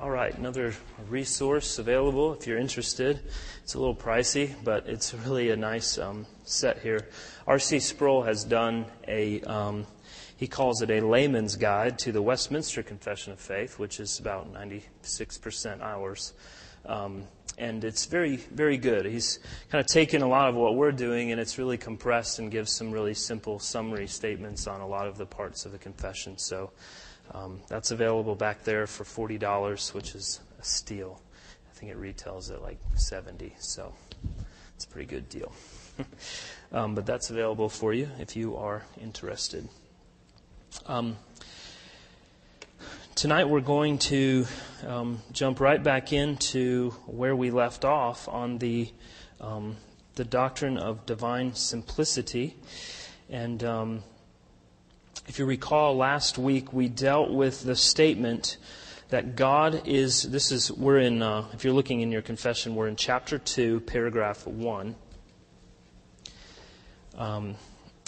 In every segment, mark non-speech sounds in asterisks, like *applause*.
All right, another resource available if you're interested. It's a little pricey, but it's really a nice um, set here. R.C. Sproul has done a, um, he calls it a layman's guide to the Westminster Confession of Faith, which is about 96% ours. Um, and it's very, very good. He's kind of taken a lot of what we're doing and it's really compressed and gives some really simple summary statements on a lot of the parts of the confession. So, um, that's available back there for $40, which is a steal. I think it retails at like 70 so it's a pretty good deal. *laughs* um, but that's available for you if you are interested. Um, tonight we're going to um, jump right back into where we left off on the um, the doctrine of divine simplicity, and um, if you recall, last week we dealt with the statement that God is, this is, we're in, uh, if you're looking in your confession, we're in chapter 2, paragraph 1. Um,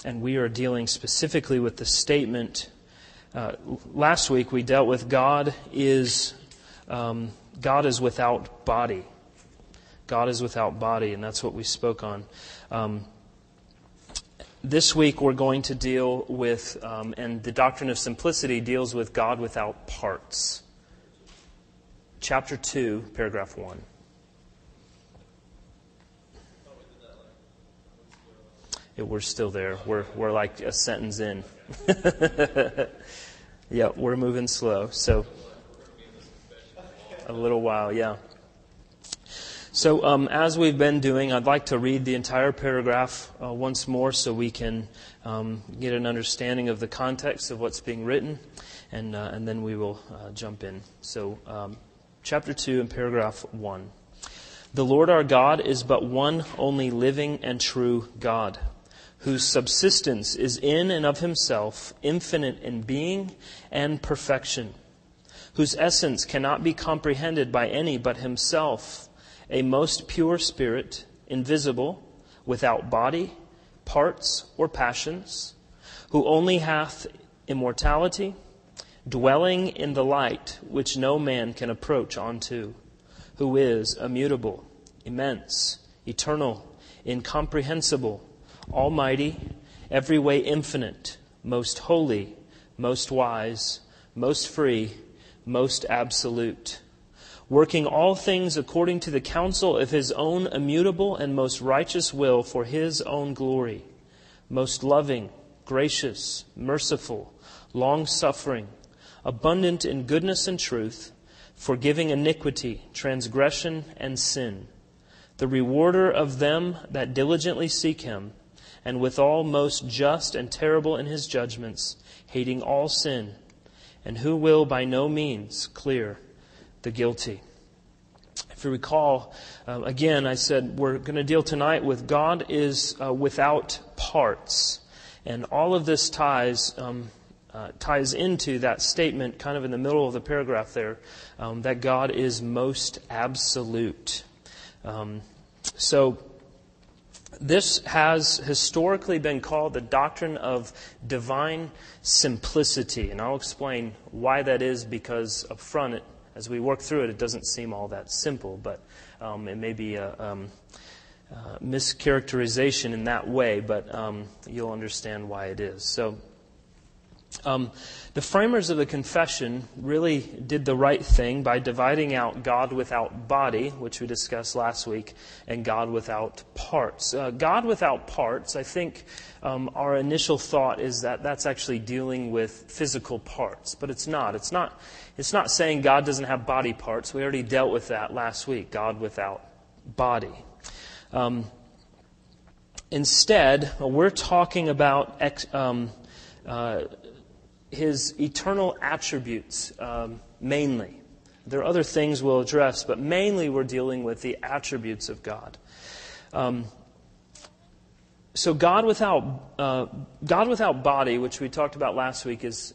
and we are dealing specifically with the statement. Uh, last week we dealt with God is, um, God is without body. God is without body, and that's what we spoke on. Um, this week we're going to deal with, um, and the doctrine of simplicity deals with God without parts. Chapter 2, paragraph 1. Yeah, we're still there. We're, we're like a sentence in. *laughs* yeah, we're moving slow. So, a little while, yeah. So, um, as we've been doing, I'd like to read the entire paragraph uh, once more so we can um, get an understanding of the context of what's being written, and, uh, and then we will uh, jump in. So, um, chapter 2 and paragraph 1. The Lord our God is but one only living and true God, whose subsistence is in and of himself, infinite in being and perfection, whose essence cannot be comprehended by any but himself a most pure spirit, invisible, without body, parts, or passions, who only hath immortality, dwelling in the light which no man can approach unto, who is immutable, immense, eternal, incomprehensible, almighty, every way infinite, most holy, most wise, most free, most absolute working all things according to the counsel of his own immutable and most righteous will for his own glory, most loving, gracious, merciful, long suffering, abundant in goodness and truth, forgiving iniquity, transgression, and sin, the rewarder of them that diligently seek him, and withal most just and terrible in his judgments, hating all sin, and who will by no means clear the guilty. If you recall, uh, again, I said we're going to deal tonight with God is uh, without parts. And all of this ties, um, uh, ties into that statement kind of in the middle of the paragraph there um, that God is most absolute. Um, so, this has historically been called the doctrine of divine simplicity. And I'll explain why that is because up front it as we work through it, it doesn't seem all that simple, but um, it may be a um, mischaracterization in that way, but um, you'll understand why it is. So, um, the framers of the confession really did the right thing by dividing out God without body, which we discussed last week, and God without parts. Uh, God without parts, I think um, our initial thought is that that's actually dealing with physical parts, but it's not. It's not. It's not saying God doesn't have body parts. We already dealt with that last week. God without body. Um, instead, we're talking about ex, um, uh, his eternal attributes um, mainly. There are other things we'll address, but mainly we're dealing with the attributes of God. Um, so God without uh, God without body, which we talked about last week, is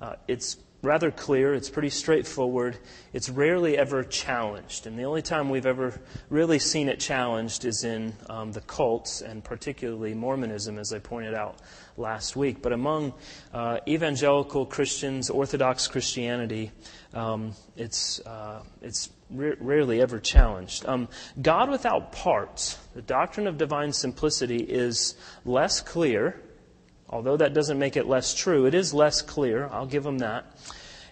uh, it's rather clear. It's pretty straightforward. It's rarely ever challenged. And the only time we've ever really seen it challenged is in um, the cults, and particularly Mormonism, as I pointed out last week. But among uh, evangelical Christians, Orthodox Christianity, um, it's, uh, it's rarely ever challenged. Um, God without parts, the doctrine of divine simplicity, is less clear Although that doesn't make it less true, it is less clear. I'll give them that.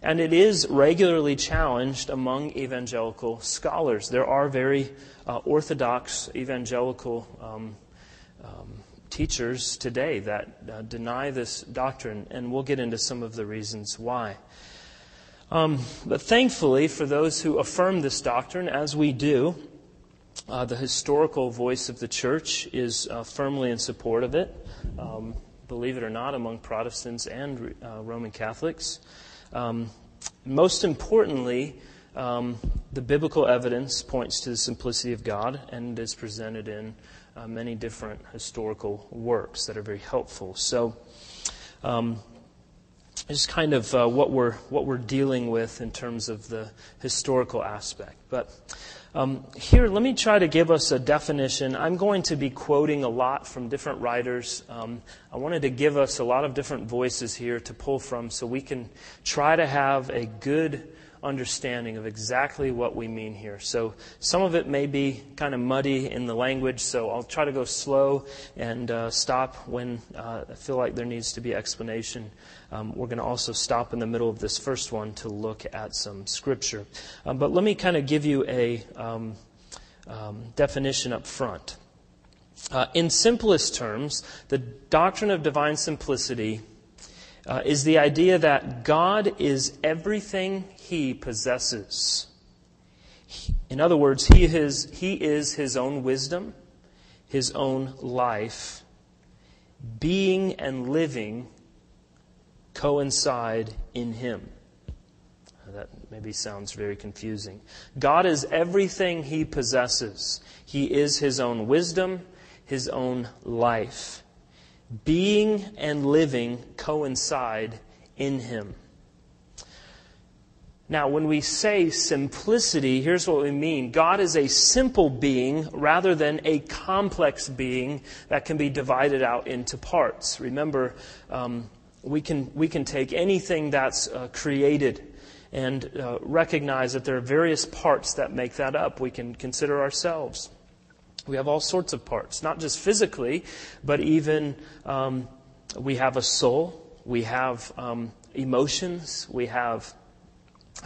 And it is regularly challenged among evangelical scholars. There are very uh, orthodox evangelical um, um, teachers today that uh, deny this doctrine, and we'll get into some of the reasons why. Um, but thankfully, for those who affirm this doctrine, as we do, uh, the historical voice of the church is uh, firmly in support of it. Believe it or not, among Protestants and uh, Roman Catholics. Um, most importantly, um, the biblical evidence points to the simplicity of God and is presented in uh, many different historical works that are very helpful. So, um, is kind of uh, what we're what we're dealing with in terms of the historical aspect. But um, here, let me try to give us a definition. I'm going to be quoting a lot from different writers. Um, I wanted to give us a lot of different voices here to pull from so we can try to have a good understanding of exactly what we mean here. So some of it may be kind of muddy in the language, so I'll try to go slow and uh, stop when uh, I feel like there needs to be explanation. Um, we're going to also stop in the middle of this first one to look at some scripture. Um, but let me kind of give you a um, um definition up front. Uh, in simplest terms, the doctrine of divine simplicity uh, is the idea that God is everything he possesses. In other words, he is, he is his own wisdom, his own life. Being and living coincide in him. That maybe sounds very confusing. God is everything he possesses. He is his own wisdom, his own life. Being and living coincide in him. Now, when we say simplicity, here's what we mean. God is a simple being rather than a complex being that can be divided out into parts. Remember, um, we, can, we can take anything that's uh, created and uh, recognize that there are various parts that make that up. We can consider ourselves. We have all sorts of parts, not just physically, but even um, we have a soul, we have um, emotions, we have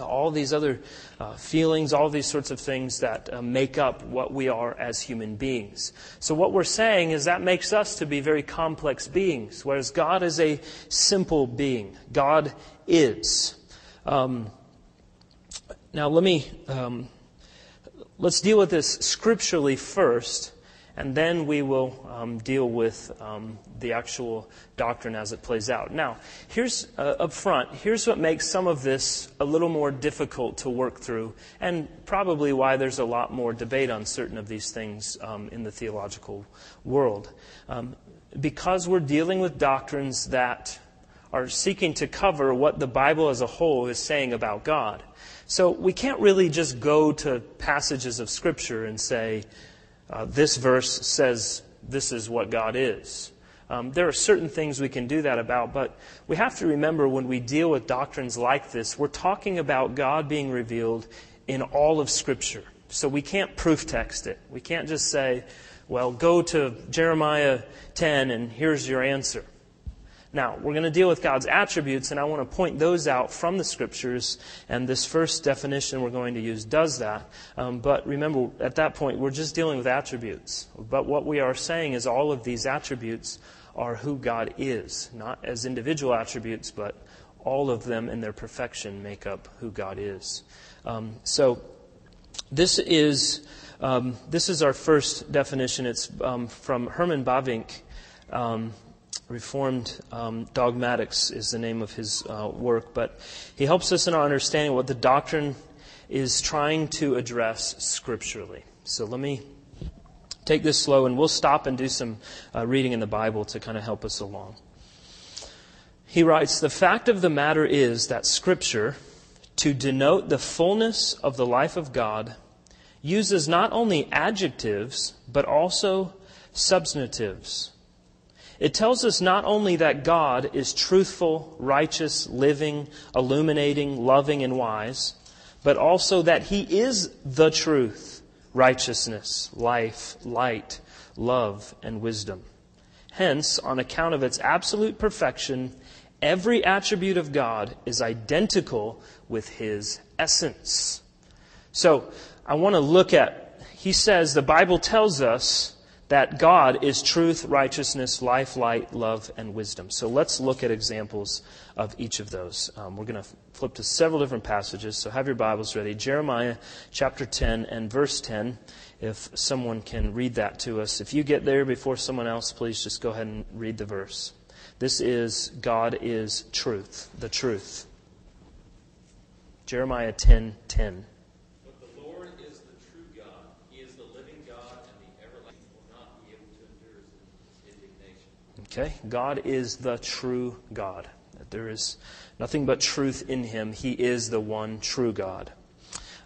all these other uh, feelings, all these sorts of things that uh, make up what we are as human beings. So, what we're saying is that makes us to be very complex beings, whereas God is a simple being. God is. Um, now, let me um, let's deal with this scripturally first, and then we will um, deal with um, the actual doctrine as it plays out. Now, here's uh, up front, here's what makes some of this a little more difficult to work through, and probably why there's a lot more debate on certain of these things um, in the theological world. Um, because we're dealing with doctrines that are seeking to cover what the Bible as a whole is saying about God. So we can't really just go to passages of Scripture and say, uh, this verse says this is what God is. Um, there are certain things we can do that about, but we have to remember when we deal with doctrines like this, we're talking about God being revealed in all of Scripture. So we can't proof text it. We can't just say, well, go to Jeremiah 10 and here's your answer. Now, we're going to deal with God's attributes, and I want to point those out from the scriptures, and this first definition we're going to use does that. Um, but remember, at that point, we're just dealing with attributes. But what we are saying is all of these attributes are who God is, not as individual attributes, but all of them in their perfection make up who God is. Um, so, this is. Um, this is our first definition. It's um, from Herman Bavinck, um, Reformed um, Dogmatics is the name of his uh, work, but he helps us in our understanding what the doctrine is trying to address scripturally. So let me take this slow, and we'll stop and do some uh, reading in the Bible to kind of help us along. He writes The fact of the matter is that Scripture, to denote the fullness of the life of God, uses not only adjectives, but also substantives. It tells us not only that God is truthful, righteous, living, illuminating, loving, and wise, but also that He is the truth, righteousness, life, light, love, and wisdom. Hence, on account of its absolute perfection, every attribute of God is identical with His essence. So, I want to look at, he says, the Bible tells us that God is truth, righteousness, life, light, love, and wisdom. So let's look at examples of each of those. Um, we're going to flip to several different passages, so have your Bibles ready. Jeremiah chapter 10 and verse 10, if someone can read that to us. If you get there before someone else, please just go ahead and read the verse. This is God is truth, the truth. Jeremiah 10 10. Okay? God is the true God. There is nothing but truth in him. He is the one true God.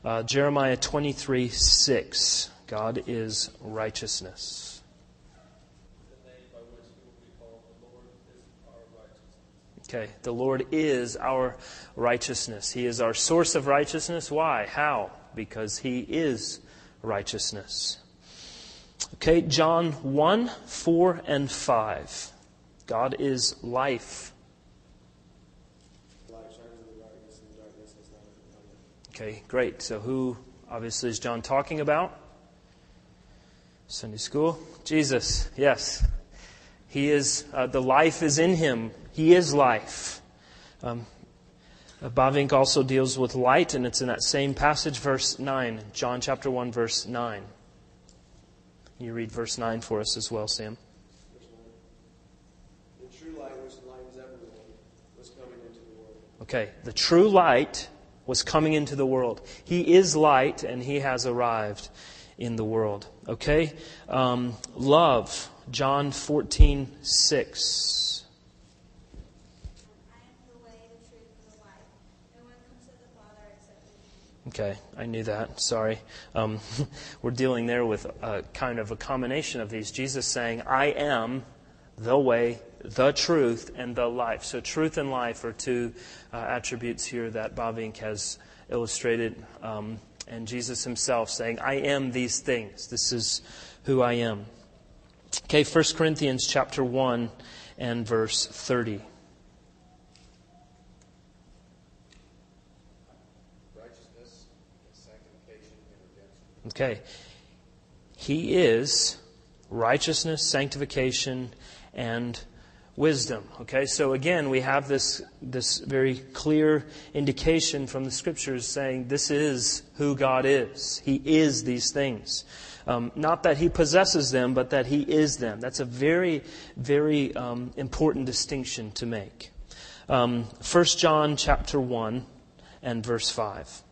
Uh, Jeremiah 23 6. God is righteousness. Okay, the Lord is our righteousness. He is our source of righteousness. Why? How? Because He is righteousness. Okay, John 1, 4, and 5. God is life. Okay, great. So, who obviously is John talking about? Sunday school? Jesus, yes. He is, uh, the life is in him. He is life. Um, Bavinck also deals with light, and it's in that same passage, verse 9, John chapter 1, verse 9. You read verse 9 for us as well, Sam. Okay, the true light was coming into the world. He is light and he has arrived in the world. Okay? Um, love, John 14, 6. Okay, I knew that. Sorry. Um, *laughs* we're dealing there with a kind of a combination of these. Jesus saying, I am the way, the truth, and the life. So, truth and life are two uh, attributes here that Bavinck has illustrated. Um, and Jesus himself saying, I am these things. This is who I am. Okay, 1 Corinthians chapter 1 and verse 30. Okay. He is righteousness, sanctification, and wisdom. Okay, so again, we have this, this very clear indication from the scriptures saying this is who God is. He is these things. Um, not that he possesses them, but that he is them. That's a very, very um, important distinction to make. Um, 1 John chapter 1 and verse 5.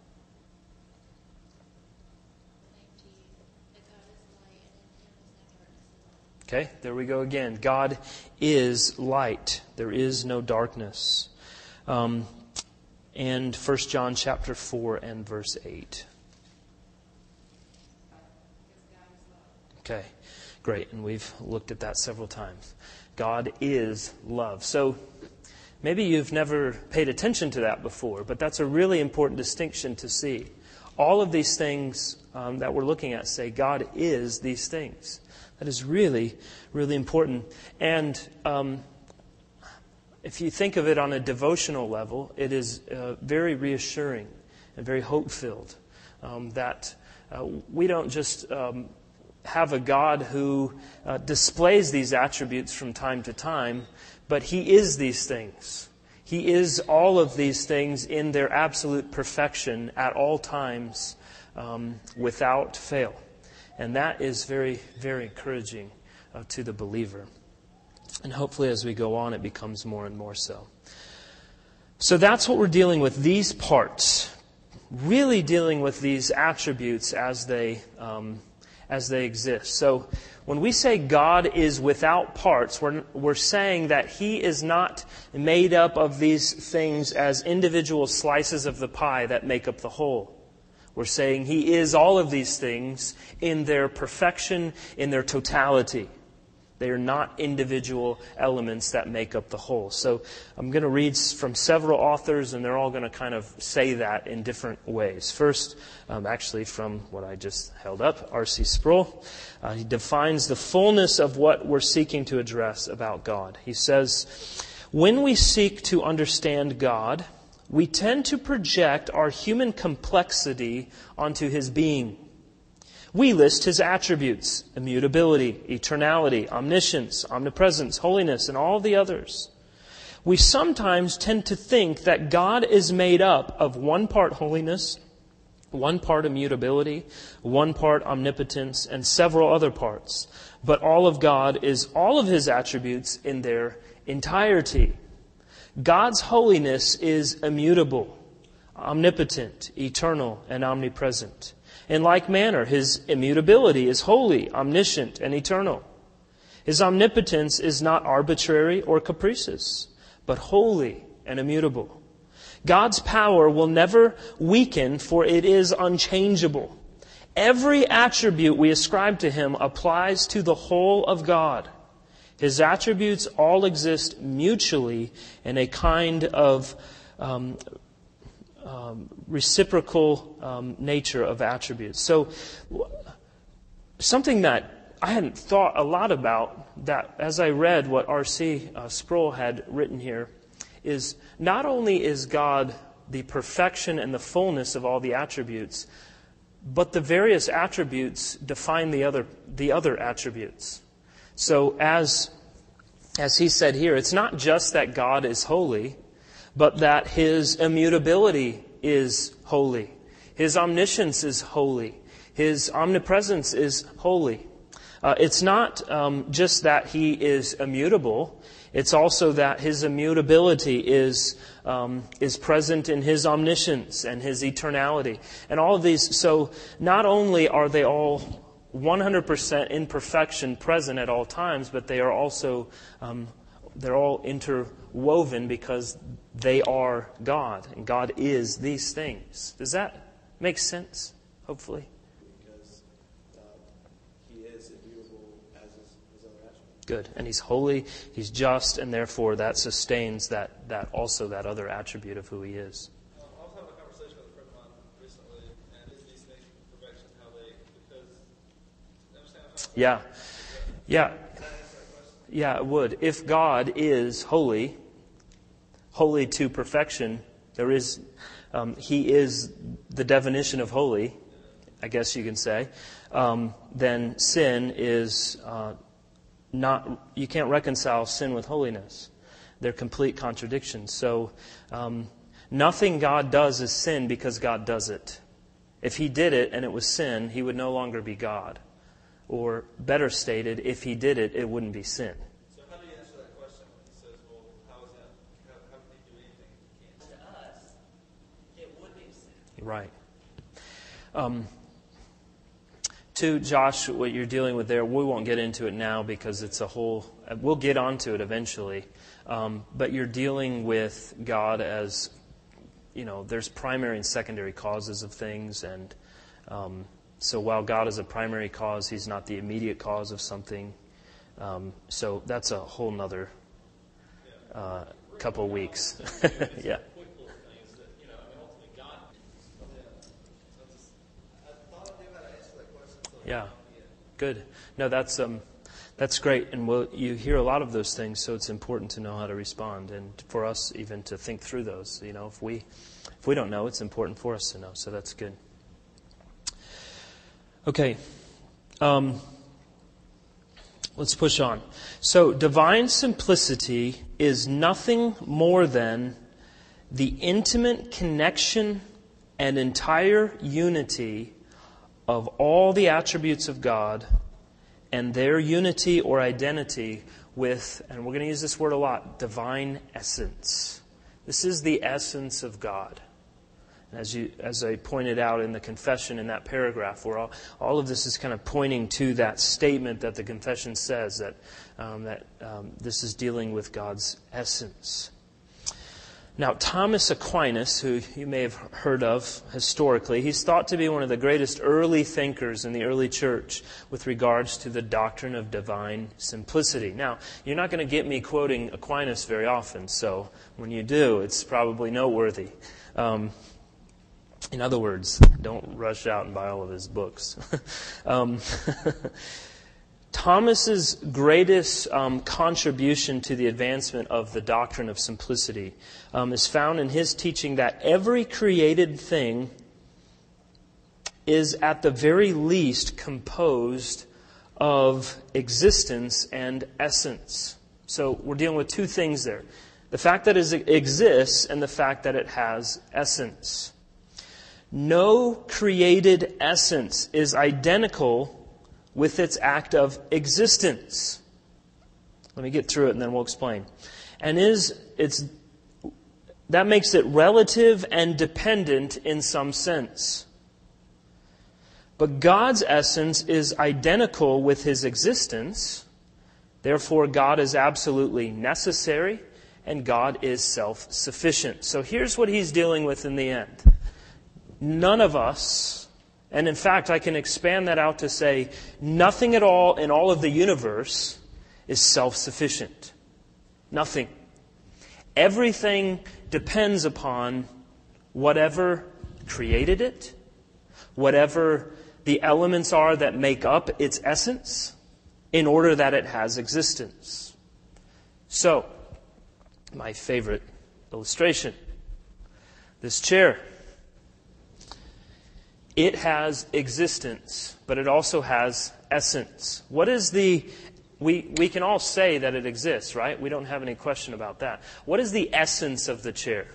Okay, there we go again. God is light. There is no darkness. Um, and 1 John chapter 4 and verse 8. Okay, great. And we've looked at that several times. God is love. So maybe you've never paid attention to that before, but that's a really important distinction to see. All of these things um, that we're looking at say God is these things. That is really, really important. And um, if you think of it on a devotional level, it is uh, very reassuring and very hope filled um, that uh, we don't just um, have a God who uh, displays these attributes from time to time, but He is these things. He is all of these things in their absolute perfection at all times um, without fail. And that is very, very encouraging uh, to the believer. And hopefully, as we go on, it becomes more and more so. So that's what we're dealing with these parts. Really dealing with these attributes as they, um, as they exist. So when we say God is without parts, we're, we're saying that He is not made up of these things as individual slices of the pie that make up the whole. We're saying He is all of these things in their perfection, in their totality. They are not individual elements that make up the whole. So I'm going to read from several authors, and they're all going to kind of say that in different ways. First, um, actually, from what I just held up, R.C. Sproul. Uh, he defines the fullness of what we're seeking to address about God. He says, When we seek to understand God, we tend to project our human complexity onto his being. We list his attributes immutability, eternality, omniscience, omnipresence, holiness, and all the others. We sometimes tend to think that God is made up of one part holiness, one part immutability, one part omnipotence, and several other parts. But all of God is all of his attributes in their entirety. God's holiness is immutable, omnipotent, eternal, and omnipresent. In like manner, his immutability is holy, omniscient, and eternal. His omnipotence is not arbitrary or capricious, but holy and immutable. God's power will never weaken, for it is unchangeable. Every attribute we ascribe to him applies to the whole of God. His attributes all exist mutually in a kind of um, um, reciprocal um, nature of attributes. So, something that I hadn't thought a lot about, that as I read what R.C. Uh, Sproul had written here, is not only is God the perfection and the fullness of all the attributes, but the various attributes define the other, the other attributes. So, as, as he said here, it's not just that God is holy, but that his immutability is holy. His omniscience is holy. His omnipresence is holy. Uh, it's not um, just that he is immutable. It's also that his immutability is um, is present in his omniscience and his eternality, and all of these. So not only are they all 100% in perfection present at all times, but they are also um, they're all interwoven because they are God, and God is these things. Does that make sense? Hopefully. Because He is as his. Good, and He's holy, He's just, and therefore that sustains that, that also that other attribute of who He is. Yeah. Yeah. Yeah, it would. If God is holy, holy to perfection, there is, um, He is the definition of holy, I guess you can say, um, then sin is uh, not, you can't reconcile sin with holiness. They're complete contradictions. So, um, nothing God does is sin because God does it. If He did it and it was sin, He would no longer be God. Or, better stated, if he did it, it wouldn't be sin. So, how do you answer that question when he says, well, how is that? How, how can he do anything if he can't? To us, it would be sin. Right. Um, to Josh, what you're dealing with there, we won't get into it now because it's a whole, we'll get onto it eventually. Um, but you're dealing with God as, you know, there's primary and secondary causes of things, and um, so while God is a primary cause, He's not the immediate cause of something. Um, so that's a whole nother uh, couple weeks. *laughs* yeah. Yeah, good. No, that's um, that's great, and we'll, you hear a lot of those things, so it's important to know how to respond, and for us even to think through those. You know, if we if we don't know, it's important for us to know. So that's good. Okay. Um, let's push on. So, divine simplicity is nothing more than the intimate connection and entire unity of all the attributes of God and their unity or identity with, and we're going to use this word a lot, divine essence. This is the essence of God. As, you, as I pointed out in the confession in that paragraph, where all, all of this is kind of pointing to that statement that the confession says that, um, that um, this is dealing with God's essence. Now, Thomas Aquinas, who you may have heard of historically, he's thought to be one of the greatest early thinkers in the early church with regards to the doctrine of divine simplicity. Now, you're not going to get me quoting Aquinas very often, so when you do, it's probably noteworthy. Um, in other words, don't rush out and buy all of his books. *laughs* um, *laughs* Thomas's greatest um, contribution to the advancement of the doctrine of simplicity um, is found in his teaching that every created thing is at the very least composed of existence and essence. So we're dealing with two things there. The fact that it exists and the fact that it has essence. No created essence is identical with its act of existence. Let me get through it and then we'll explain. And is it's that makes it relative and dependent in some sense. But God's essence is identical with his existence. Therefore, God is absolutely necessary and God is self sufficient. So here's what he's dealing with in the end. None of us and in fact, I can expand that out to say nothing at all in all of the universe is self sufficient. Nothing. Everything depends upon whatever created it, whatever the elements are that make up its essence, in order that it has existence. So, my favorite illustration this chair. It has existence, but it also has essence. What is the we, we can all say that it exists, right? We don't have any question about that. What is the essence of the chair?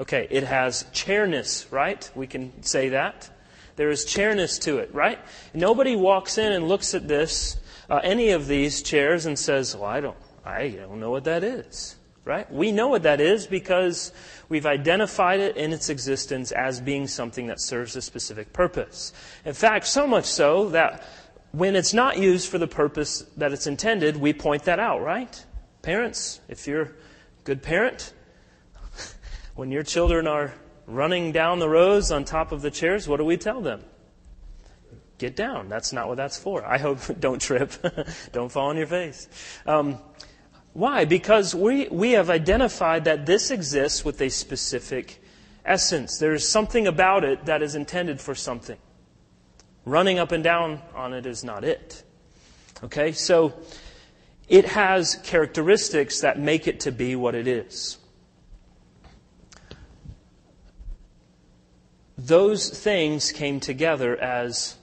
Okay, it has chairness, right? We can say that. There is chairness to it, right? Nobody walks in and looks at this, uh, any of these chairs, and says, "Well, I don't, I don't know what that is." Right? We know what that is because we've identified it in its existence as being something that serves a specific purpose. In fact, so much so that when it's not used for the purpose that it's intended, we point that out, right? Parents, if you're a good parent, *laughs* when your children are running down the rows on top of the chairs, what do we tell them? Get down. That's not what that's for. I hope *laughs* don't trip. *laughs* don't fall on your face. Um, why? Because we, we have identified that this exists with a specific essence. There's something about it that is intended for something. Running up and down on it is not it. Okay? So, it has characteristics that make it to be what it is. Those things came together as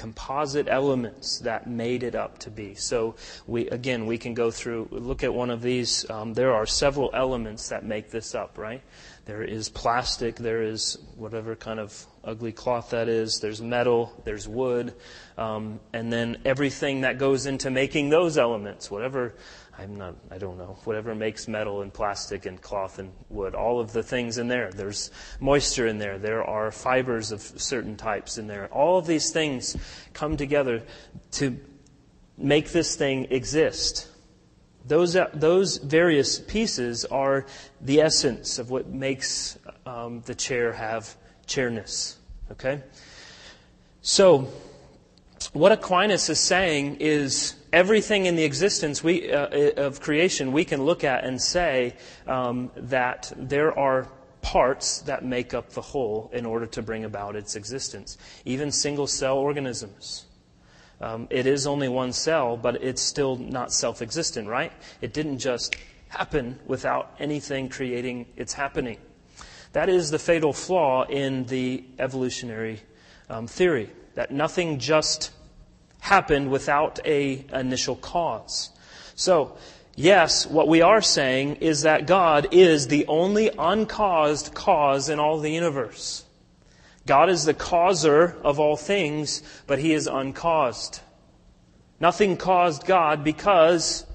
composite elements that made it up to be. So we again we can go through look at one of these. Um, there are several elements that make this up, right? There is plastic. There is whatever kind of ugly cloth that is. There's metal. There's wood, um, and then everything that goes into making those elements, whatever I'm not, I don't know, whatever makes metal and plastic and cloth and wood, all of the things in there. There's moisture in there. There are fibers of certain types in there. All of these things come together to make this thing exist. Those, uh, those various pieces are the essence of what makes um, the chair have chairness. Okay? So, what Aquinas is saying is everything in the existence we, uh, of creation we can look at and say um, that there are parts that make up the whole in order to bring about its existence. Even single cell organisms. Um, it is only one cell, but it's still not self existent, right? It didn't just happen without anything creating its happening. That is the fatal flaw in the evolutionary um, theory, that nothing just happened without a initial cause. So, yes, what we are saying is that God is the only uncaused cause in all the universe. God is the causer of all things, but he is uncaused. Nothing caused God because,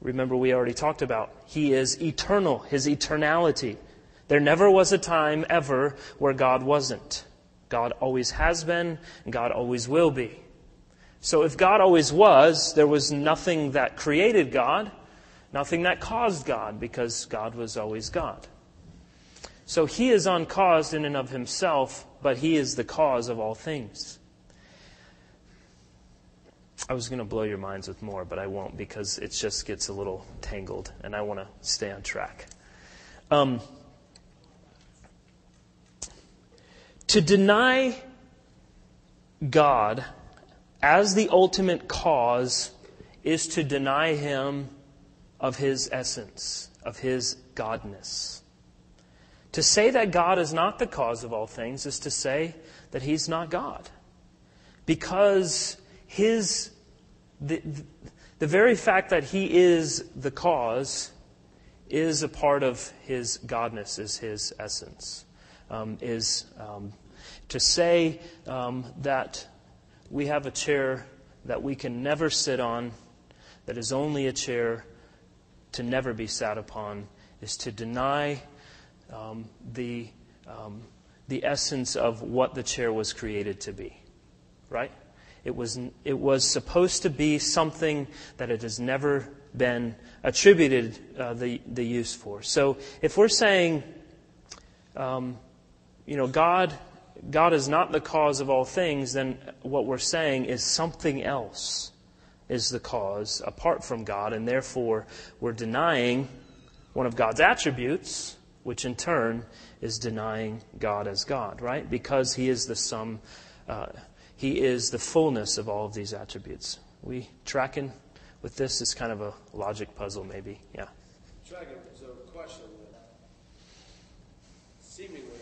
remember we already talked about, he is eternal, his eternality. There never was a time ever where God wasn't. God always has been, and God always will be. So if God always was, there was nothing that created God, nothing that caused God, because God was always God. So he is uncaused in and of himself, but he is the cause of all things. I was going to blow your minds with more, but I won't because it just gets a little tangled, and I want to stay on track. Um, to deny God as the ultimate cause is to deny him of his essence, of his godness. To say that God is not the cause of all things is to say that he's not God. Because his, the, the very fact that he is the cause is a part of his godness, is his essence. Um, is um, to say um, that we have a chair that we can never sit on, that is only a chair to never be sat upon, is to deny um, the, um, the essence of what the chair was created to be. Right? It was, it was supposed to be something that it has never been attributed uh, the, the use for. So if we're saying, um, you know, God God is not the cause of all things, then what we're saying is something else is the cause apart from God, and therefore we're denying one of God's attributes, which in turn is denying God as God, right? Because He is the sum, uh, He is the fullness of all of these attributes. We tracking with this is kind of a logic puzzle, maybe. Yeah. Tracking. So, question. Seemingly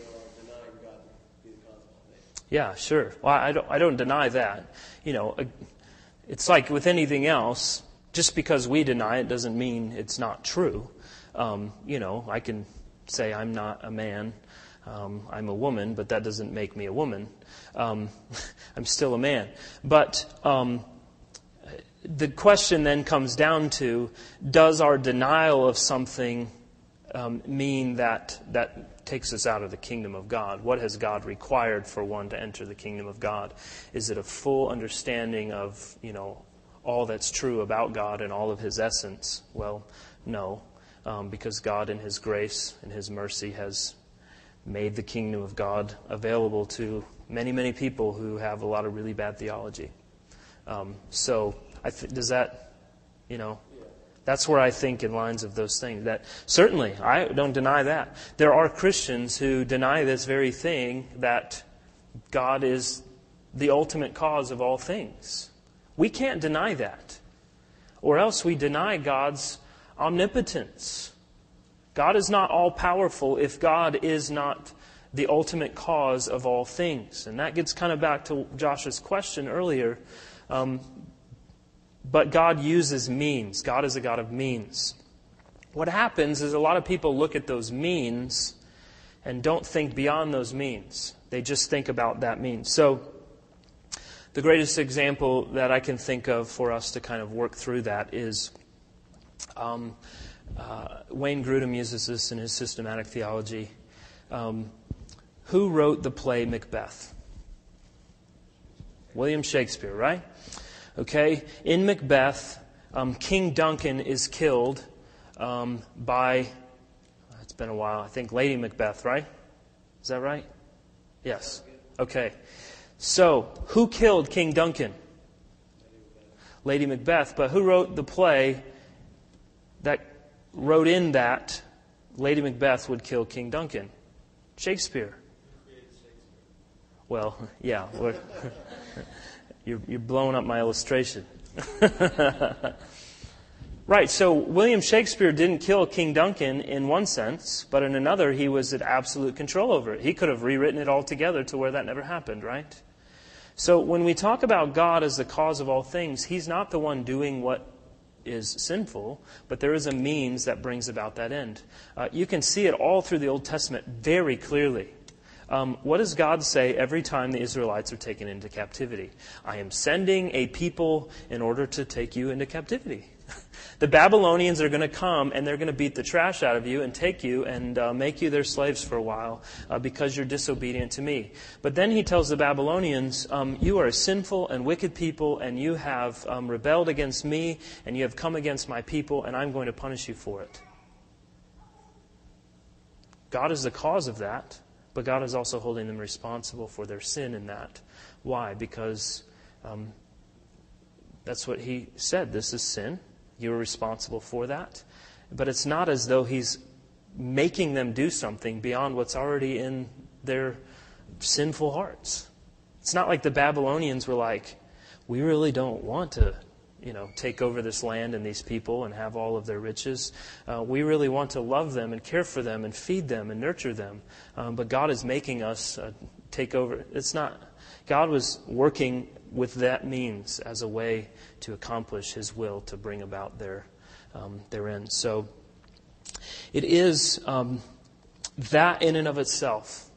yeah, sure. Well, I don't, I don't deny that. You know, it's like with anything else, just because we deny it doesn't mean it's not true. Um, you know, I can say I'm not a man, um, I'm a woman, but that doesn't make me a woman. Um, *laughs* I'm still a man. But um, the question then comes down to does our denial of something um, mean that that takes us out of the kingdom of God. What has God required for one to enter the kingdom of God? Is it a full understanding of, you know, all that's true about God and all of his essence? Well, no, um, because God in his grace and his mercy has made the kingdom of God available to many, many people who have a lot of really bad theology. Um, so, th- does that, you know, that's where I think in lines of those things. That certainly, I don't deny that. There are Christians who deny this very thing that God is the ultimate cause of all things. We can't deny that. Or else we deny God's omnipotence. God is not all powerful if God is not the ultimate cause of all things. And that gets kind of back to Josh's question earlier. Um, but God uses means. God is a God of means. What happens is a lot of people look at those means and don't think beyond those means. They just think about that means. So, the greatest example that I can think of for us to kind of work through that is um, uh, Wayne Grudem uses this in his systematic theology. Um, who wrote the play Macbeth? William Shakespeare, right? Okay? In Macbeth, um, King Duncan is killed um, by, it's been a while, I think Lady Macbeth, right? Is that right? Yes. Okay. So, who killed King Duncan? Lady Macbeth. But who wrote the play that wrote in that Lady Macbeth would kill King Duncan? Shakespeare. Well, *laughs* yeah. *laughs* You're, you're blowing up my illustration. *laughs* right, so William Shakespeare didn't kill King Duncan in one sense, but in another, he was at absolute control over it. He could have rewritten it altogether to where that never happened, right? So when we talk about God as the cause of all things, He's not the one doing what is sinful, but there is a means that brings about that end. Uh, you can see it all through the Old Testament very clearly. Um, what does God say every time the Israelites are taken into captivity? I am sending a people in order to take you into captivity. *laughs* The Babylonians are going to come and they're going to beat the trash out of you and take you and uh, make you their slaves for a while uh, because you're disobedient to me. But then he tells the Babylonians, um, You are a sinful and wicked people, and you have um, rebelled against me, and you have come against my people, and I'm going to punish you for it. God is the cause of that, but God is also holding them responsible for their sin in that. Why? Because um, that's what he said. This is sin. You're responsible for that. But it's not as though he's making them do something beyond what's already in their sinful hearts. It's not like the Babylonians were like, we really don't want to, you know, take over this land and these people and have all of their riches. Uh, we really want to love them and care for them and feed them and nurture them. Um, but God is making us uh, take over. It's not. God was working with that means as a way to accomplish His will to bring about their um, their end. So it is um, that in and of itself,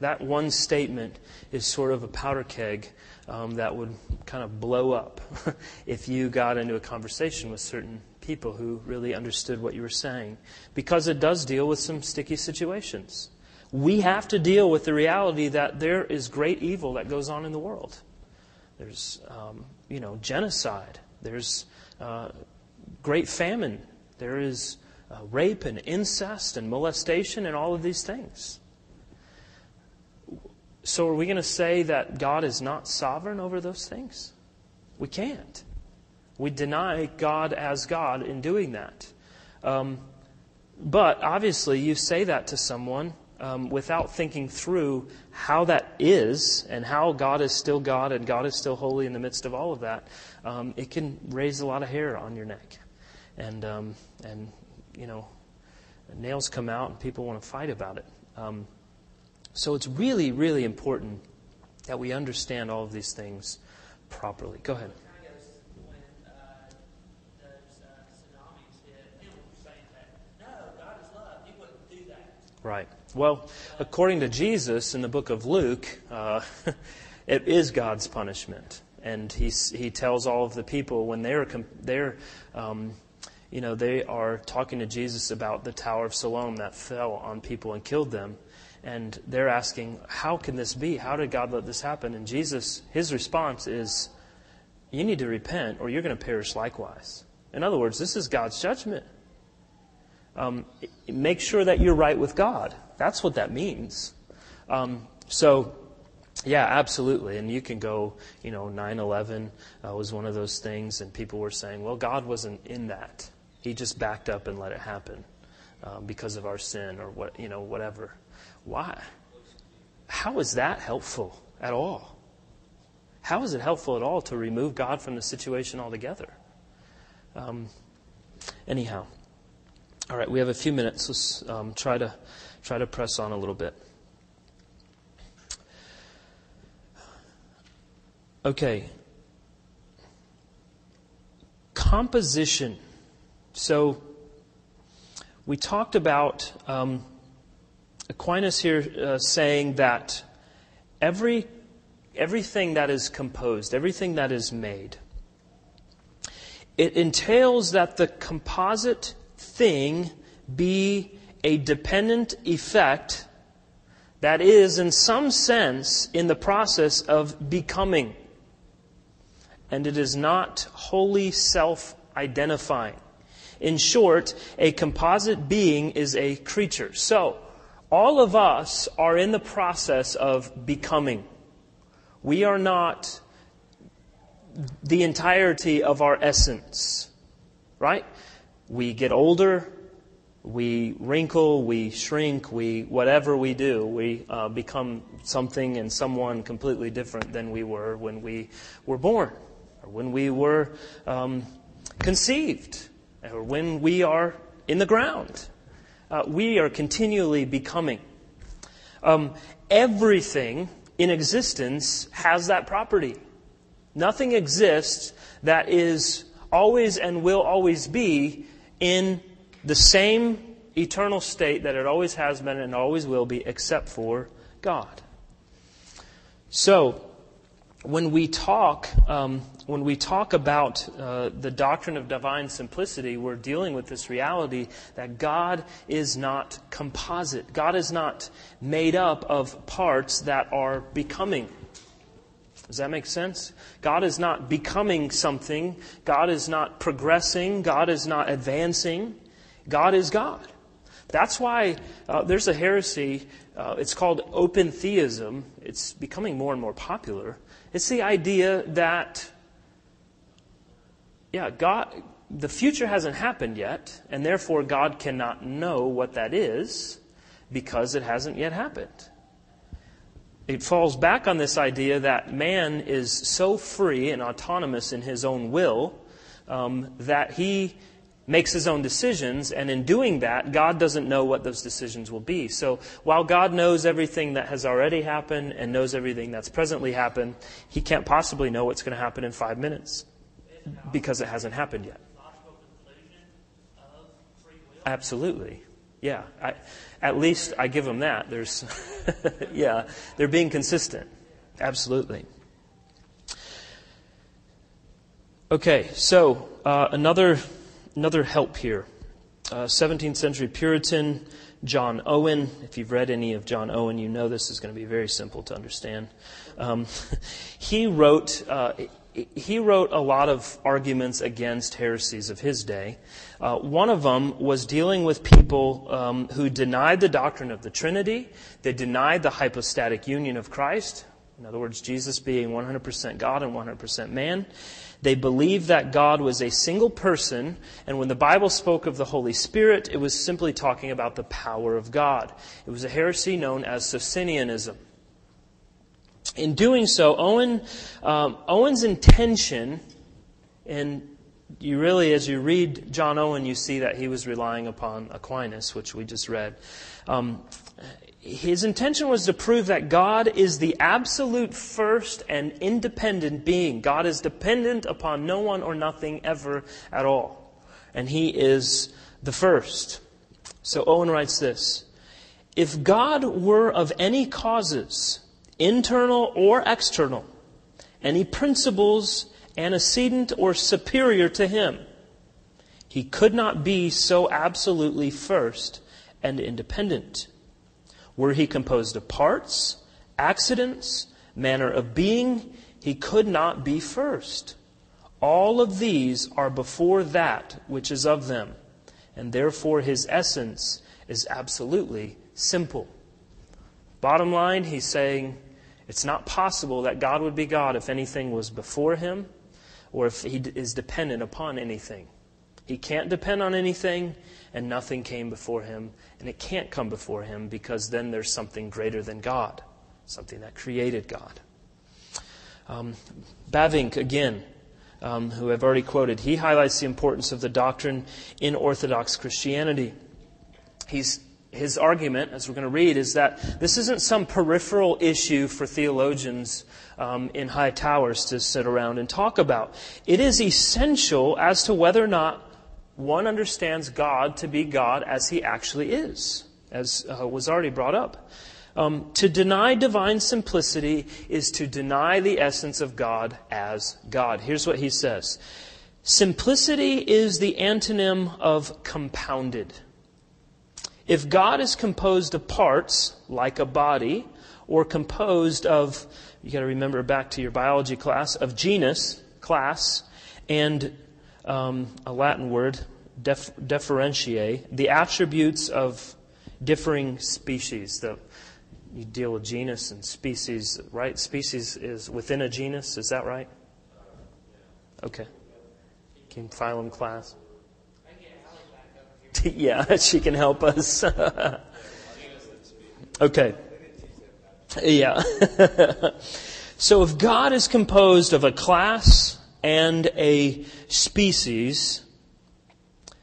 that one statement is sort of a powder keg um, that would kind of blow up *laughs* if you got into a conversation with certain people who really understood what you were saying, because it does deal with some sticky situations. We have to deal with the reality that there is great evil that goes on in the world. There's, um, you know, genocide. There's uh, great famine. There is uh, rape and incest and molestation and all of these things. So, are we going to say that God is not sovereign over those things? We can't. We deny God as God in doing that. Um, but obviously, you say that to someone um, without thinking through how that is and how God is still God and God is still holy in the midst of all of that, um, it can raise a lot of hair on your neck. And, um, and you know, nails come out and people want to fight about it. So it's really, really important that we understand all of these things properly. Go ahead. Right. Well, according to Jesus in the book of Luke, uh, *laughs* it is God's punishment, and he he tells all of the people when they're they're um, you know they are talking to Jesus about the Tower of Siloam that fell on people and killed them, and they're asking, "How can this be? How did God let this happen?" And Jesus, his response is, "You need to repent, or you're going to perish likewise." In other words, this is God's judgment. Um, make sure that you're right with God. That's what that means. Um, so, yeah, absolutely. And you can go, you know, 9 11 uh, was one of those things, and people were saying, well, God wasn't in that. He just backed up and let it happen um, because of our sin or what, you know, whatever. Why? How is that helpful at all? How is it helpful at all to remove God from the situation altogether? Um, anyhow. All right, we have a few minutes. Let's um, try to try to press on a little bit. Okay. Composition. So we talked about um, Aquinas here uh, saying that every everything that is composed, everything that is made, it entails that the composite thing be a dependent effect that is, in some sense, in the process of becoming. And it is not wholly self identifying. In short, a composite being is a creature. So, all of us are in the process of becoming. We are not the entirety of our essence, right? we get older, we wrinkle, we shrink, we whatever we do, we uh, become something and someone completely different than we were when we were born, or when we were um, conceived, or when we are in the ground. Uh, we are continually becoming. Um, everything in existence has that property. Nothing exists that is always and will always be in the same eternal state that it always has been and always will be, except for God. So, when we talk, um, when we talk about uh, the doctrine of divine simplicity, we're dealing with this reality that God is not composite. God is not made up of parts that are becoming. Does that make sense? God is not becoming something. God is not progressing. God is not advancing. God is God. That's why uh, there's a heresy. Uh, it's called open theism. It's becoming more and more popular it's the idea that, yeah, God, the future hasn't happened yet, and therefore God cannot know what that is because it hasn't yet happened. It falls back on this idea that man is so free and autonomous in his own will um, that he makes his own decisions, and in doing that, God doesn't know what those decisions will be. So while God knows everything that has already happened and knows everything that's presently happened, he can't possibly know what's going to happen in five minutes because it hasn't happened yet. Absolutely. Yeah. I, at least I give them that. There's, *laughs* yeah, they're being consistent. Absolutely. Okay, so uh, another another help here. Uh, 17th century Puritan John Owen. If you've read any of John Owen, you know this is going to be very simple to understand. Um, *laughs* he wrote. Uh, he wrote a lot of arguments against heresies of his day. Uh, one of them was dealing with people um, who denied the doctrine of the Trinity. They denied the hypostatic union of Christ. In other words, Jesus being 100% God and 100% man. They believed that God was a single person, and when the Bible spoke of the Holy Spirit, it was simply talking about the power of God. It was a heresy known as Socinianism. In doing so, Owen, um, Owen's intention, and you really, as you read John Owen, you see that he was relying upon Aquinas, which we just read. Um, his intention was to prove that God is the absolute first and independent being. God is dependent upon no one or nothing ever at all. And he is the first. So Owen writes this If God were of any causes, internal or external, any principles antecedent or superior to him, he could not be so absolutely first and independent. Were he composed of parts, accidents, manner of being, he could not be first. All of these are before that which is of them, and therefore his essence is absolutely simple. Bottom line, he's saying it's not possible that God would be God if anything was before him or if he is dependent upon anything. He can't depend on anything, and nothing came before him, and it can't come before him because then there's something greater than God, something that created God. Um, Bavinck, again, um, who I've already quoted, he highlights the importance of the doctrine in Orthodox Christianity. He's, his argument, as we're going to read, is that this isn't some peripheral issue for theologians um, in high towers to sit around and talk about. It is essential as to whether or not one understands God to be God as he actually is, as uh, was already brought up. Um, to deny divine simplicity is to deny the essence of God as God. Here's what he says Simplicity is the antonym of compounded. If God is composed of parts, like a body, or composed of, you got to remember back to your biology class, of genus, class, and um, a Latin word, def, the attributes of differing species. The, you deal with genus and species, right? Species is within a genus, is that right? Okay. Can phylum class? *laughs* yeah, *laughs* she can help us. *laughs* okay. Yeah. so if God is composed of a class and a species,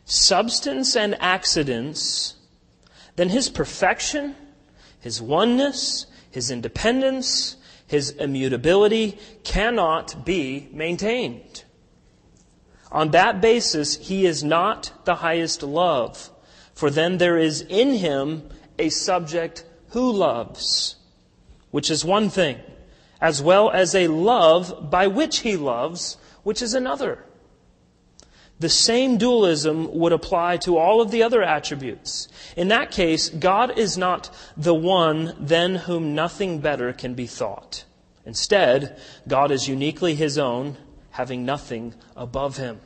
substance and accidents, then his perfection, his oneness, his independence, his immutability cannot be maintained. On that basis, he is not the highest love, for then there is in him a subject who loves, which is one thing, as well as a love by which he loves, which is another. The same dualism would apply to all of the other attributes. In that case, God is not the one than whom nothing better can be thought. Instead, God is uniquely his own, having nothing above him.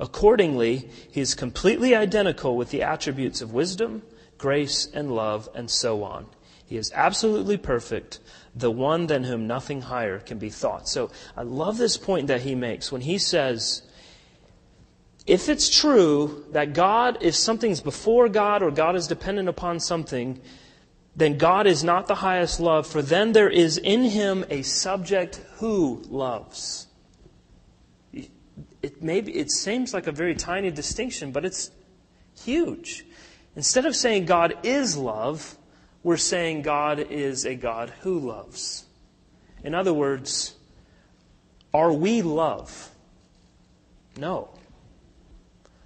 Accordingly, he is completely identical with the attributes of wisdom, grace, and love, and so on. He is absolutely perfect, the one than whom nothing higher can be thought. So I love this point that he makes when he says, if it's true that God, if something's before God or God is dependent upon something, then God is not the highest love, for then there is in him a subject who loves. It, maybe, it seems like a very tiny distinction, but it's huge. Instead of saying God is love, we're saying God is a God who loves. In other words, are we love? No.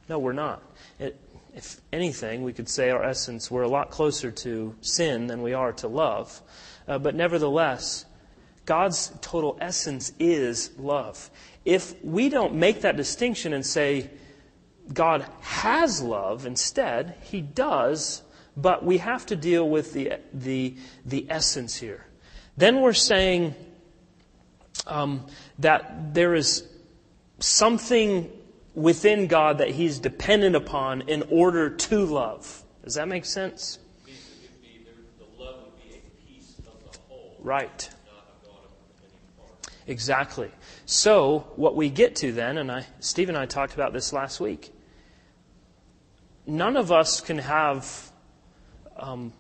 No, we're not. It, if anything, we could say our essence, we're a lot closer to sin than we are to love. Uh, but nevertheless, God's total essence is love. If we don't make that distinction and say, God has love, instead, He does, but we have to deal with the, the, the essence here. Then we're saying um, that there is something within God that he's dependent upon in order to love. Does that make sense? Right. Exactly. So, what we get to then, and I, Steve and I talked about this last week, none of us can have um,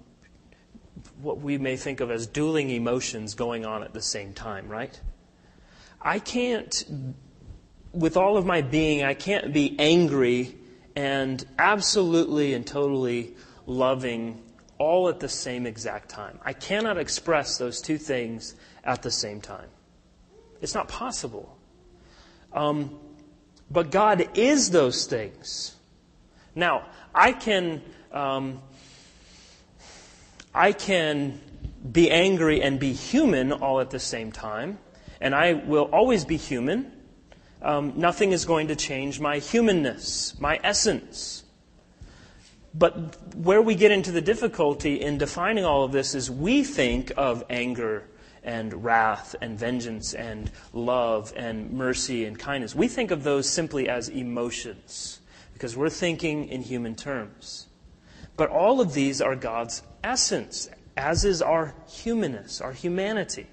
what we may think of as dueling emotions going on at the same time, right? I can't with all of my being, I can't be angry and absolutely and totally loving all at the same exact time. I cannot express those two things at the same time. It's not possible. Um, but God is those things. Now, I can, um, I can be angry and be human all at the same time, and I will always be human um, nothing is going to change my humanness, my essence. But where we get into the difficulty in defining all of this is we think of anger and wrath and vengeance and love and mercy and kindness. We think of those simply as emotions because we're thinking in human terms. But all of these are God's essence, as is our humanness, our humanity.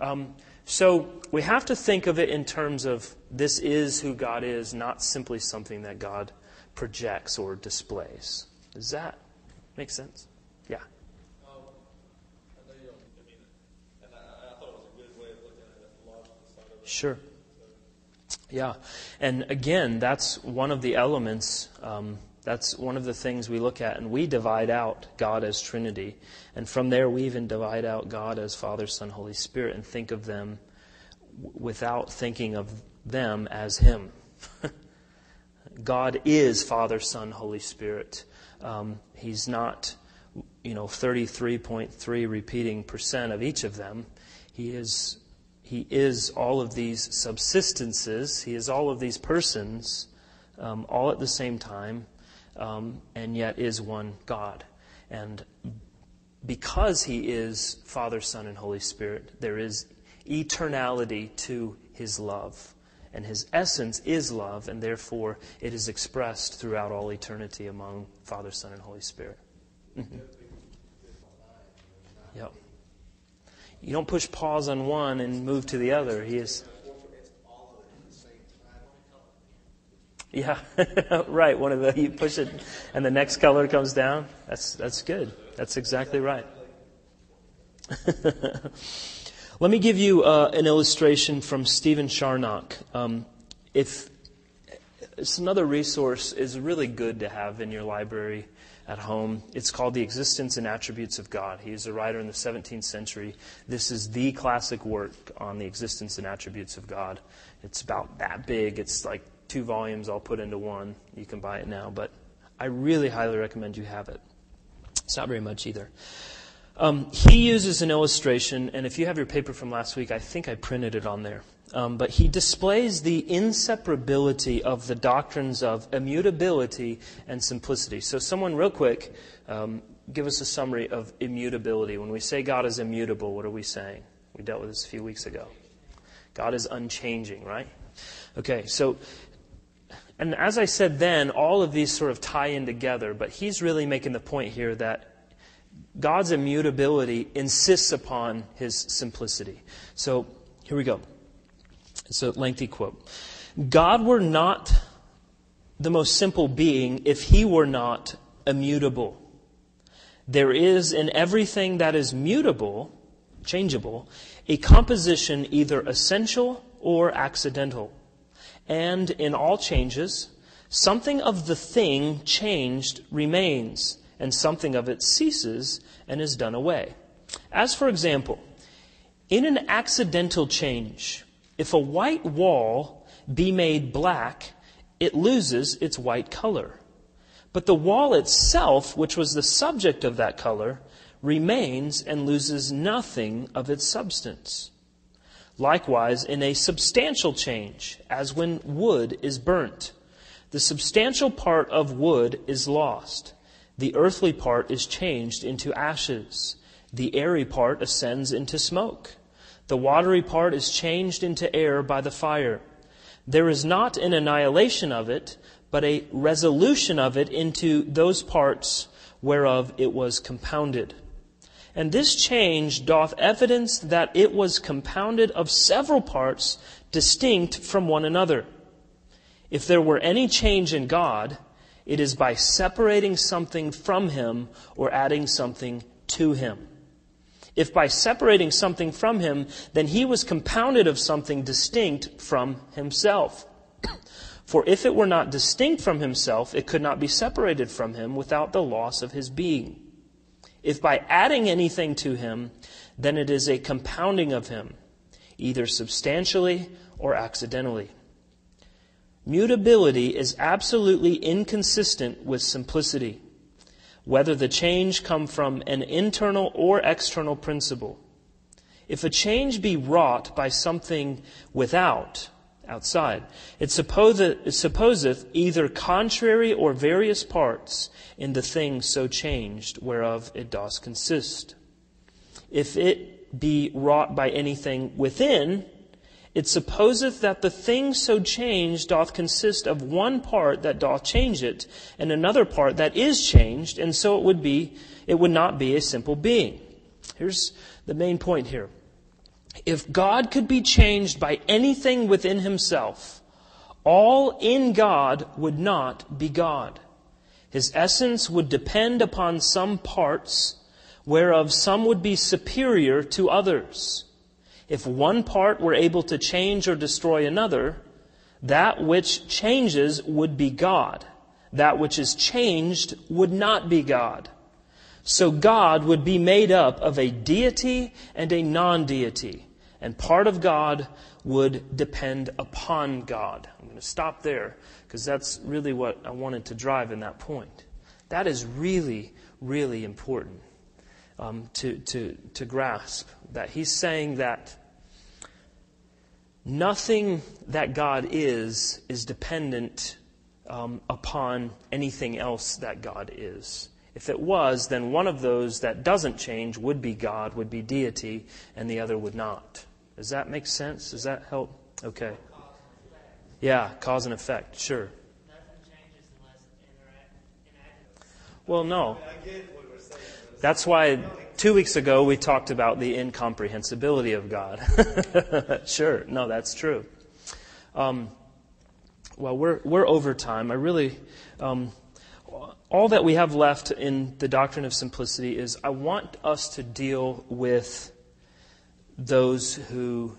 Um, so we have to think of it in terms of this is who God is, not simply something that God projects or displays. Does that make sense? Yeah. Sure. Yeah. And again, that's one of the elements, um, that's one of the things we look at, and we divide out God as Trinity. And from there, we even divide out God as Father, Son, Holy Spirit, and think of them without thinking of them as Him. *laughs* God is Father, Son, Holy Spirit. Um, he's not, you know, 33.3 repeating percent of each of them. He is, he is all of these subsistences. He is all of these persons, um, all at the same time, um, and yet is one God. And because He is Father, Son, and Holy Spirit, there is eternality to His love. And his essence is love, and therefore it is expressed throughout all eternity among Father, Son, and Holy Spirit. Mm-hmm. Yep. You don't push pause on one and move to the other. He is. Yeah, *laughs* right. One of the you push it, and the next color comes down. That's that's good. That's exactly right. *laughs* Let me give you uh, an illustration from Stephen Charnock. Um, if it's another resource is really good to have in your library at home. It's called The Existence and Attributes of God. He's a writer in the 17th century. This is the classic work on the existence and attributes of God. It's about that big. It's like two volumes all put into one. You can buy it now, but I really highly recommend you have it. It's not very much either. Um, he uses an illustration, and if you have your paper from last week, I think I printed it on there. Um, but he displays the inseparability of the doctrines of immutability and simplicity. So, someone, real quick, um, give us a summary of immutability. When we say God is immutable, what are we saying? We dealt with this a few weeks ago. God is unchanging, right? Okay, so, and as I said then, all of these sort of tie in together, but he's really making the point here that God's immutability insists upon his simplicity. So here we go. It's a lengthy quote. God were not the most simple being if he were not immutable. There is in everything that is mutable, changeable, a composition either essential or accidental. And in all changes, something of the thing changed remains and something of it ceases and is done away. As for example, in an accidental change, if a white wall be made black, it loses its white color. But the wall itself, which was the subject of that color, remains and loses nothing of its substance. Likewise, in a substantial change, as when wood is burnt, the substantial part of wood is lost the earthly part is changed into ashes. The airy part ascends into smoke. The watery part is changed into air by the fire. There is not an annihilation of it, but a resolution of it into those parts whereof it was compounded. And this change doth evidence that it was compounded of several parts distinct from one another. If there were any change in God, it is by separating something from him or adding something to him. If by separating something from him, then he was compounded of something distinct from himself. *clears throat* For if it were not distinct from himself, it could not be separated from him without the loss of his being. If by adding anything to him, then it is a compounding of him, either substantially or accidentally. Mutability is absolutely inconsistent with simplicity, whether the change come from an internal or external principle. If a change be wrought by something without, outside, it supposeth, supposeth either contrary or various parts in the thing so changed whereof it does consist. If it be wrought by anything within, it supposeth that the thing so changed doth consist of one part that doth change it, and another part that is changed, and so it would be, it would not be a simple being. Here's the main point here. If God could be changed by anything within himself, all in God would not be God. His essence would depend upon some parts, whereof some would be superior to others. If one part were able to change or destroy another, that which changes would be God. That which is changed would not be God. So God would be made up of a deity and a non-deity. And part of God would depend upon God. I'm going to stop there because that's really what I wanted to drive in that point. That is really, really important um, to, to, to grasp that he's saying that nothing that God is is dependent um, upon anything else that God is. If it was, then one of those that doesn't change would be God, would be deity, and the other would not. Does that make sense? Does that help? Okay. Yeah, cause and effect, sure. Well, no. That's why two weeks ago we talked about the incomprehensibility of God. *laughs* sure, no, that's true. Um, well, we're, we're over time. I really, um, all that we have left in the doctrine of simplicity is I want us to deal with those who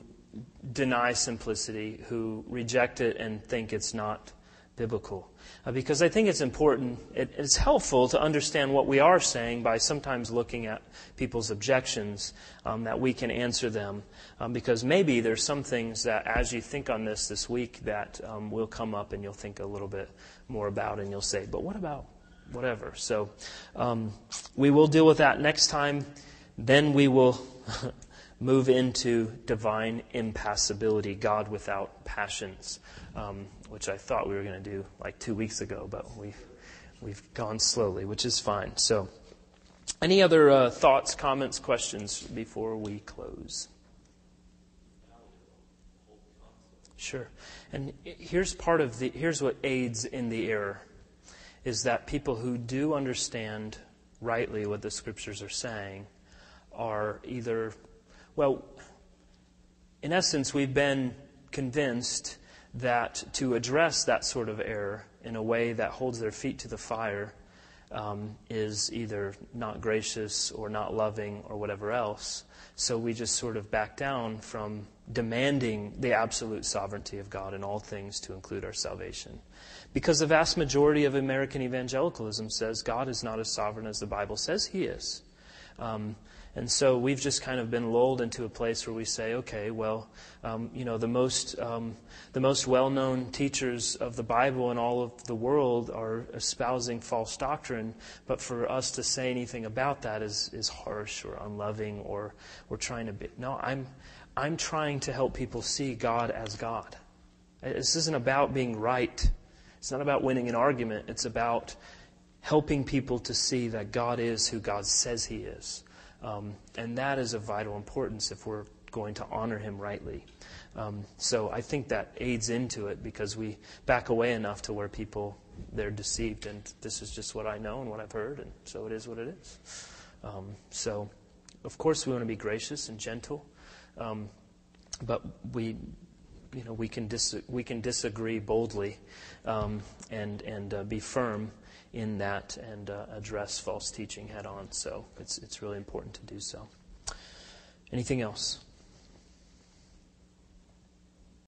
deny simplicity, who reject it and think it's not biblical. Uh, because I think it's important, it, it's helpful to understand what we are saying by sometimes looking at people's objections, um, that we can answer them. Um, because maybe there's some things that as you think on this this week that um, will come up and you'll think a little bit more about and you'll say, but what about whatever? So um, we will deal with that next time. then we will *laughs* move into divine impassibility, God without passions, um, which I thought we were going to do like two weeks ago, but we've, we've gone slowly, which is fine. So, any other uh, thoughts, comments, questions before we close? Sure. And here's part of the, here's what aids in the error is that people who do understand rightly what the scriptures are saying are either, well, in essence, we've been convinced that to address that sort of error in a way that holds their feet to the fire um, is either not gracious or not loving or whatever else. So we just sort of back down from demanding the absolute sovereignty of God in all things to include our salvation. Because the vast majority of American evangelicalism says God is not as sovereign as the Bible says he is. Um, and so we've just kind of been lulled into a place where we say, okay, well, um, you know, the most, um, the most well-known teachers of the Bible in all of the world are espousing false doctrine, but for us to say anything about that is, is harsh or unloving or we're trying to be, no, I'm, I'm trying to help people see God as God. This isn't about being right. It's not about winning an argument. It's about helping people to see that God is who God says He is. Um, and that is of vital importance if we're going to honor him rightly. Um, so I think that aids into it because we back away enough to where people they're deceived, and this is just what I know and what I've heard, and so it is what it is. Um, so, of course, we want to be gracious and gentle, um, but we, you know, we can dis- we can disagree boldly um, and and uh, be firm in that and uh, address false teaching head on. So it's, it's really important to do so. Anything else?